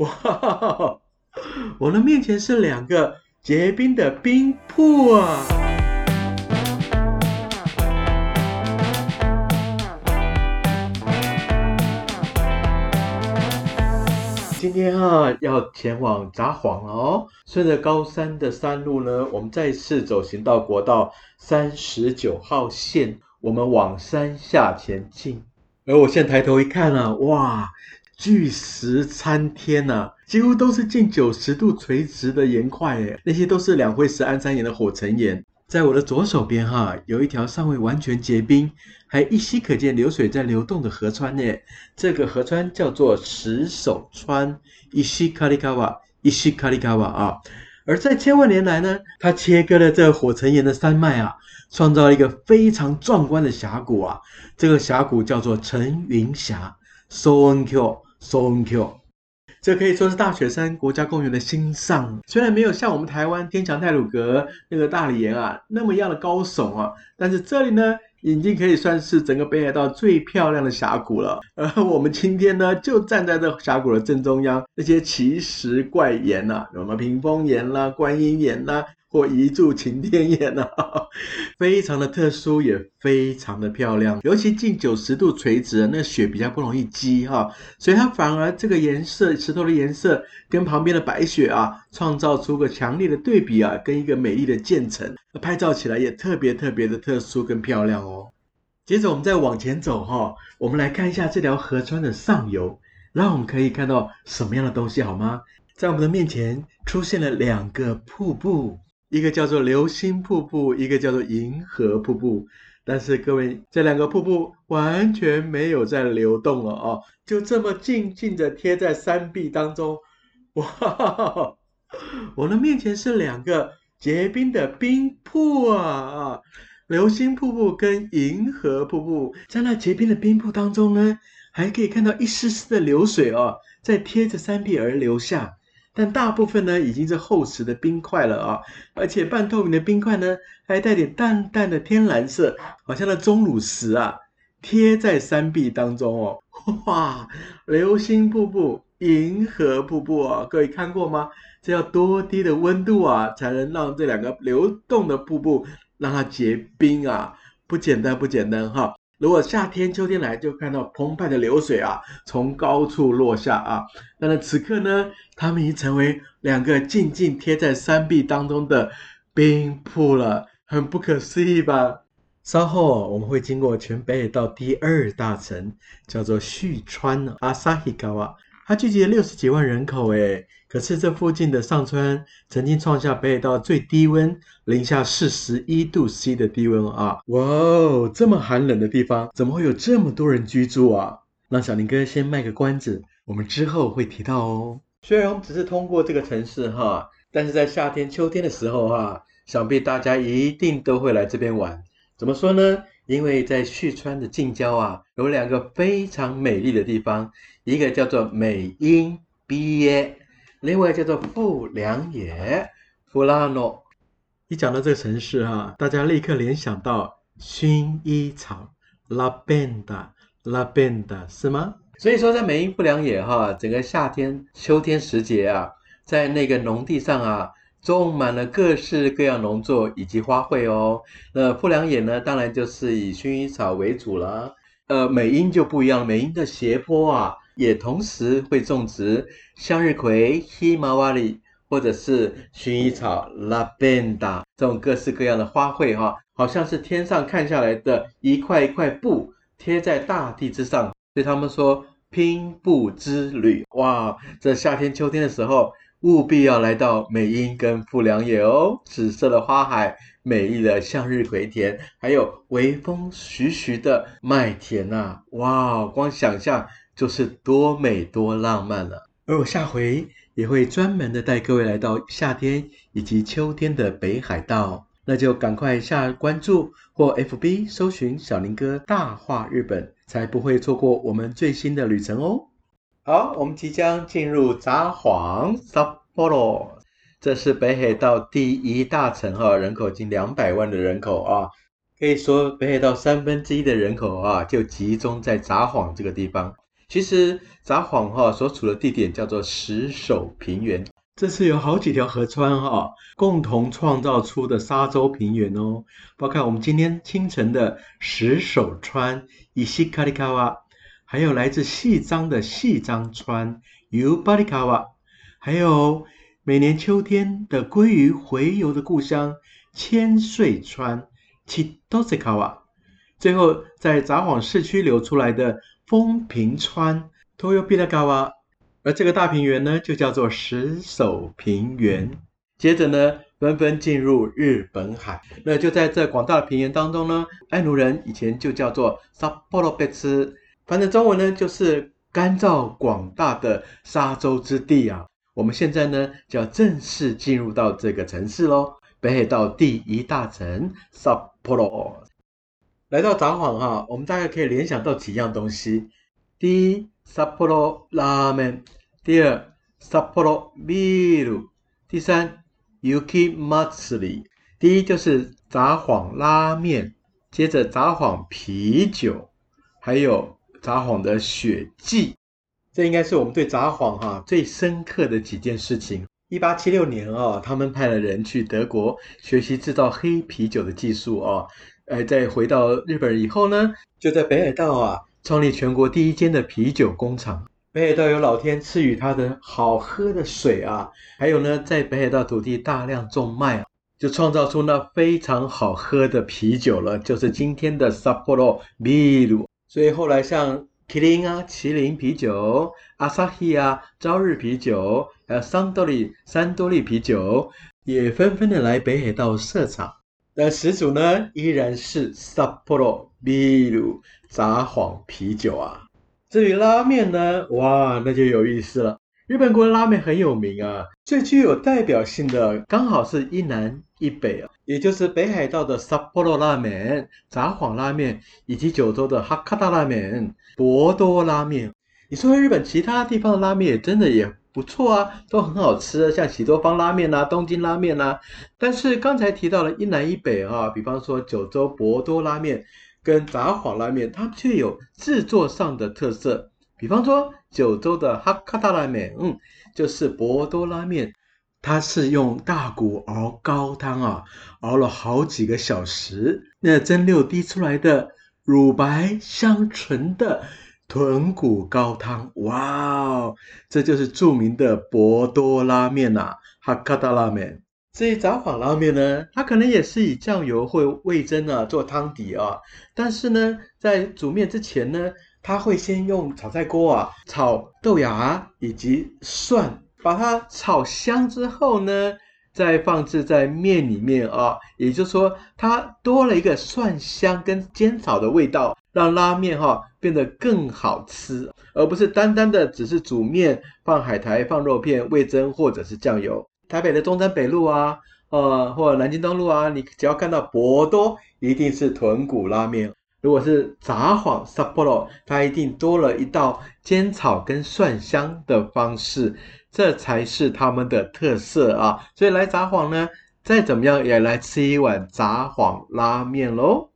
哇，我的面前是两个结冰的冰瀑啊！今天啊，要前往札幌了哦。顺着高山的山路呢，我们再次走行到国道三十九号线，我们往山下前进。而我现在抬头一看啊，哇！巨石参天呐，几乎都是近九十度垂直的岩块诶，那些都是两会石安山岩的火成岩。在我的左手边哈，有一条尚未完全结冰，还依稀可见流水在流动的河川呢。这个河川叫做石首川，伊西卡里卡瓦，伊西卡里卡瓦啊。而在千万年来呢，它切割了这火成岩的山脉啊，创造了一个非常壮观的峡谷啊。这个峡谷叫做陈云峡 s o n Q。松 Q，这可以说是大雪山国家公园的心上。虽然没有像我们台湾天强泰鲁阁那个大理岩啊那么样的高耸啊，但是这里呢已经可以算是整个北海道最漂亮的峡谷了。而我们今天呢就站在这峡谷的正中央，那些奇石怪岩呐，什么屏风岩啦、观音岩啦。或一柱擎天眼呐，非常的特殊，也非常的漂亮。尤其近九十度垂直，那雪比较不容易积哈，所以它反而这个颜色，石头的颜色跟旁边的白雪啊，创造出个强烈的对比啊，跟一个美丽的渐层，拍照起来也特别特别的特殊跟漂亮哦。接着我们再往前走哈，我们来看一下这条河川的上游，让我们可以看到什么样的东西好吗？在我们的面前出现了两个瀑布。一个叫做流星瀑布，一个叫做银河瀑布。但是各位，这两个瀑布完全没有在流动了啊，就这么静静的贴在山壁当中。哇，我的面前是两个结冰的冰瀑啊啊！流星瀑布跟银河瀑布，在那结冰的冰瀑当中呢，还可以看到一丝丝的流水哦，在贴着山壁而流下。但大部分呢已经是厚实的冰块了啊，而且半透明的冰块呢还带点淡淡的天蓝色，好像那钟乳石啊，贴在山壁当中哦。哇，流星瀑布、银河瀑布啊，各位看过吗？这要多低的温度啊，才能让这两个流动的瀑布让它结冰啊？不简单，不简单哈。如果夏天、秋天来，就看到澎湃的流水啊，从高处落下啊。那此刻呢，它们已经成为两个静静贴在山壁当中的冰瀑了，很不可思议吧？稍后我们会经过全北海道第二大城，叫做旭川阿萨希高啊，它聚集了六十几万人口，诶可是这附近的上川曾经创下北海道最低温零下四十一度 C 的低温啊！哇哦，这么寒冷的地方，怎么会有这么多人居住啊？让小林哥先卖个关子，我们之后会提到哦。虽然我们只是通过这个城市哈，但是在夏天、秋天的时候哈，想必大家一定都会来这边玩。怎么说呢？因为在旭川的近郊啊，有两个非常美丽的地方，一个叫做美瑛 B 另外叫做富良野，富拉诺。一讲到这个城市哈，大家立刻联想到薰衣草，lavender，lavender 是吗？所以说在美英富良野哈，整个夏天、秋天时节啊，在那个农地上啊，种满了各式各样农作以及花卉哦。那富良野呢，当然就是以薰衣草为主了。呃，美瑛就不一样，美瑛的斜坡啊。也同时会种植向日葵 （Himawari） 或者是薰衣草 （Lavender） 这种各式各样的花卉哈，好像是天上看下来的一块一块布贴在大地之上。所以他们说拼布之旅，哇！这夏天秋天的时候，务必要来到美瑛跟富良野哦。紫色的花海，美丽的向日葵田，还有微风徐徐的麦田呐，哇！光想象。就是多美多浪漫了，而我下回也会专门的带各位来到夏天以及秋天的北海道，那就赶快下关注或 FB 搜寻小林哥大话日本，才不会错过我们最新的旅程哦。好，我们即将进入札幌 Sapporo，这是北海道第一大城哈，人口近两百万的人口啊，可以说北海道三分之一的人口啊就集中在札幌这个地方。其实札幌哈所处的地点叫做石首平原，这是有好几条河川哈共同创造出的沙洲平原哦。包括我们今天清晨的石首川伊西卡里卡瓦，还有来自细章的细章川尤巴里卡瓦，还有每年秋天的鲑鱼洄游的故乡千岁川七多西卡瓦。最后，在札幌市区流出来的丰平川 （Toyopiragawa），而这个大平原呢，就叫做石首平原。接着呢，纷纷进入日本海。那就在这广大的平原当中呢，爱奴人以前就叫做 Sapporo b e 反正中文呢就是干燥广大的沙洲之地啊。我们现在呢，就要正式进入到这个城市喽，北海道第一大城札幌。来到札幌哈，我们大概可以联想到几样东西：第一，Sapporo 拉面；第二，Sapporo ビル；第三，Yuki Matsuri。第一就是札幌拉面，接着札幌啤酒，还有札幌的雪季。这应该是我们对札幌哈最深刻的几件事情。一八七六年啊，他们派了人去德国学习制造黑啤酒的技术啊。哎，在回到日本以后呢，就在北海道啊创立全国第一间的啤酒工厂。北海道有老天赐予他的好喝的水啊，还有呢，在北海道土地大量种麦啊，就创造出那非常好喝的啤酒了，就是今天的 Sapporo Biru。所以后来像麒麟啊，麒麟啤酒阿萨希啊，朝日啤酒，还有三多利三多利啤酒，也纷纷的来北海道设厂。但始祖呢，依然是 Sapporo b i r 札幌啤酒啊。至于拉面呢，哇，那就有意思了。日本国的拉面很有名啊，最具有代表性的刚好是一南一北啊，也就是北海道的 saporo 拉面、札幌拉面，以及九州的 Hakata 拉面、博多拉面。你说日本其他地方的拉面，也真的也。不错啊，都很好吃，像喜多方拉面呐、东京拉面呐。但是刚才提到了一南一北啊，比方说九州博多拉面跟札幌拉面，它们却有制作上的特色。比方说九州的哈卡达拉面，嗯，就是博多拉面，它是用大骨熬高汤啊，熬了好几个小时，那蒸馏滴出来的乳白香醇的。豚骨高汤，哇哦，这就是著名的博多拉面呐，哈卡达拉面。至于札幌拉面呢，它可能也是以酱油或味增啊做汤底啊，但是呢，在煮面之前呢，它会先用炒菜锅啊炒豆芽以及蒜，把它炒香之后呢，再放置在面里面啊，也就是说，它多了一个蒜香跟煎炒的味道。让拉面哈变得更好吃，而不是单单的只是煮面放海苔、放肉片、味增或者是酱油。台北的中山北路啊，呃，或者南京东路啊，你只要看到博多，一定是豚骨拉面。如果是札幌 saporo 它一定多了一道煎炒跟蒜香的方式，这才是他们的特色啊。所以来札幌呢，再怎么样也来吃一碗札幌拉面喽。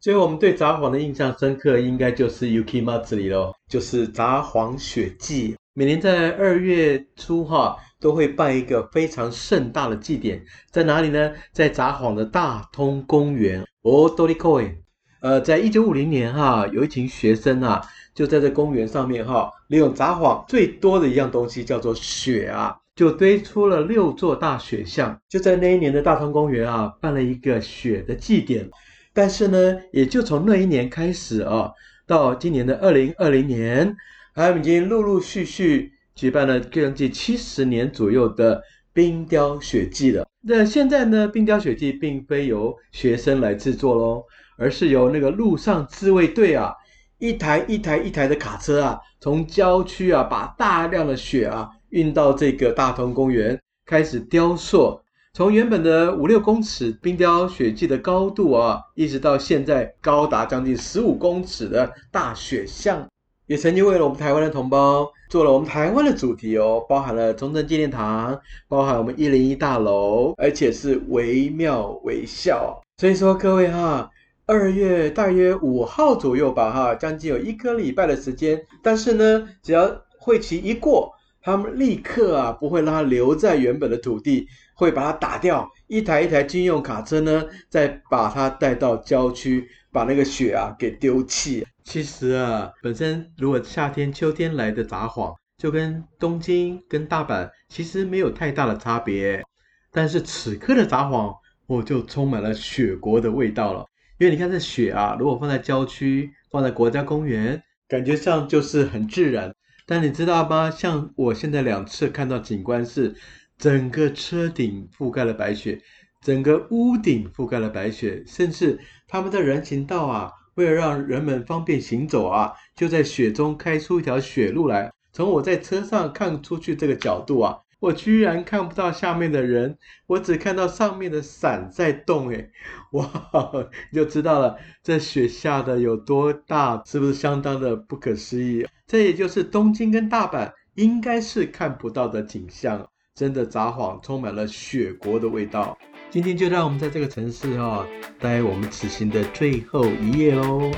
最后，我们对札幌的印象深刻，应该就是 Yuki Matsuri 咯，就是札幌雪祭。每年在二月初，哈，都会办一个非常盛大的祭典，在哪里呢？在札幌的大通公园。哦，Dorikoi。呃，在一九五零年，哈，有一群学生啊，就在这公园上面，哈，利用札幌最多的一样东西叫做雪啊，就堆出了六座大雪像，就在那一年的大通公园啊，办了一个雪的祭典。但是呢，也就从那一年开始啊，到今年的二零二零年，他们已经陆陆续续举办了将近七十年左右的冰雕雪祭了。那现在呢，冰雕雪祭并非由学生来制作喽，而是由那个陆上自卫队啊，一台一台一台的卡车啊，从郊区啊，把大量的雪啊运到这个大同公园，开始雕塑。从原本的五六公尺冰雕雪季的高度啊，一直到现在高达将近十五公尺的大雪像，也曾经为了我们台湾的同胞做了我们台湾的主题哦，包含了中正纪念堂，包含我们一零一大楼，而且是惟妙惟肖。所以说各位哈，二月大约五号左右吧，哈，将近有一个礼拜的时间。但是呢，只要会期一过，他们立刻啊不会让它留在原本的土地，会把它打掉，一台一台军用卡车呢，再把它带到郊区，把那个雪啊给丢弃。其实啊，本身如果夏天、秋天来的札幌，就跟东京、跟大阪其实没有太大的差别。但是此刻的札幌，我就充满了雪国的味道了。因为你看这雪啊，如果放在郊区，放在国家公园，感觉上就是很自然。但你知道吗？像我现在两次看到景观是，整个车顶覆盖了白雪，整个屋顶覆盖了白雪，甚至他们的人行道啊，为了让人们方便行走啊，就在雪中开出一条雪路来。从我在车上看出去这个角度啊。我居然看不到下面的人，我只看到上面的伞在动，诶哇，你就知道了，这雪下的有多大，是不是相当的不可思议？这也就是东京跟大阪应该是看不到的景象，真的札幌充满了雪国的味道。今天就让我们在这个城市哈，待我们此行的最后一夜喽，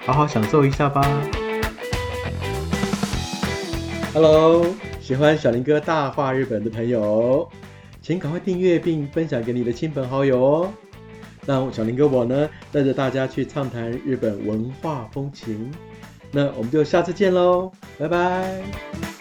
好好享受一下吧。Hello。喜欢小林哥大话日本的朋友，请赶快订阅并分享给你的亲朋好友哦。让小林哥我呢带着大家去畅谈日本文化风情。那我们就下次见喽，拜拜。